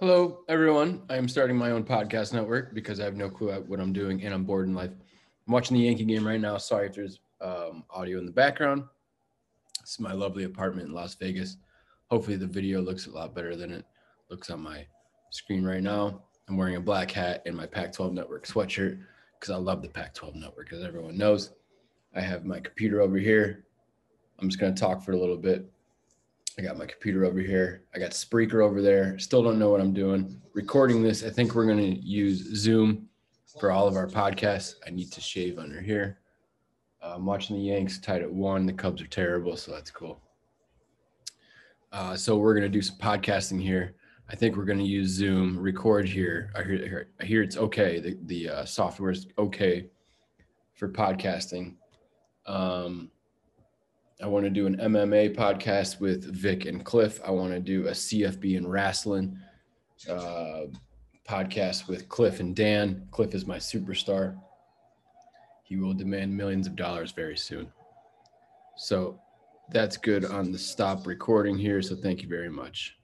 Hello, everyone. I am starting my own podcast network because I have no clue what I'm doing and I'm bored in life. I'm watching the Yankee game right now. Sorry if there's um, audio in the background. This is my lovely apartment in Las Vegas. Hopefully, the video looks a lot better than it looks on my screen right now. I'm wearing a black hat and my Pac 12 network sweatshirt because I love the Pac 12 network, as everyone knows. I have my computer over here. I'm just going to talk for a little bit. I got my computer over here. I got Spreaker over there. Still don't know what I'm doing. Recording this, I think we're going to use Zoom for all of our podcasts. I need to shave under here. Uh, I'm watching the Yanks tied at one. The Cubs are terrible, so that's cool. Uh, so we're going to do some podcasting here. I think we're going to use Zoom, record here. I hear, I hear it's okay. The, the uh, software is okay for podcasting. Um, I want to do an MMA podcast with Vic and Cliff. I want to do a CFB and wrestling uh, podcast with Cliff and Dan. Cliff is my superstar. He will demand millions of dollars very soon. So that's good on the stop recording here. So thank you very much.